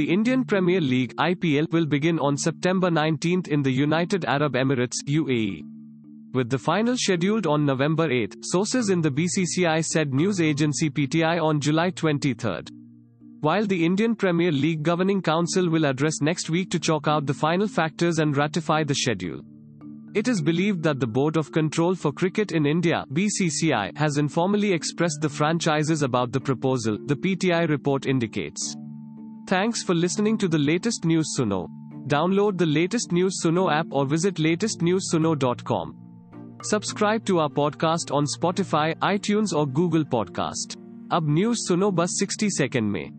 The Indian Premier League IPL will begin on September 19 in the United Arab Emirates UAE. With the final scheduled on November 8, sources in the BCCI said news agency PTI on July 23. While the Indian Premier League Governing Council will address next week to chalk out the final factors and ratify the schedule. It is believed that the Board of Control for Cricket in India BCCI has informally expressed the franchises about the proposal, the PTI report indicates. Thanks for listening to the latest news Suno. Download the latest news Suno app or visit latestnewsuno.com. Subscribe to our podcast on Spotify, iTunes or Google Podcast. अब news सुनो बस 60 second में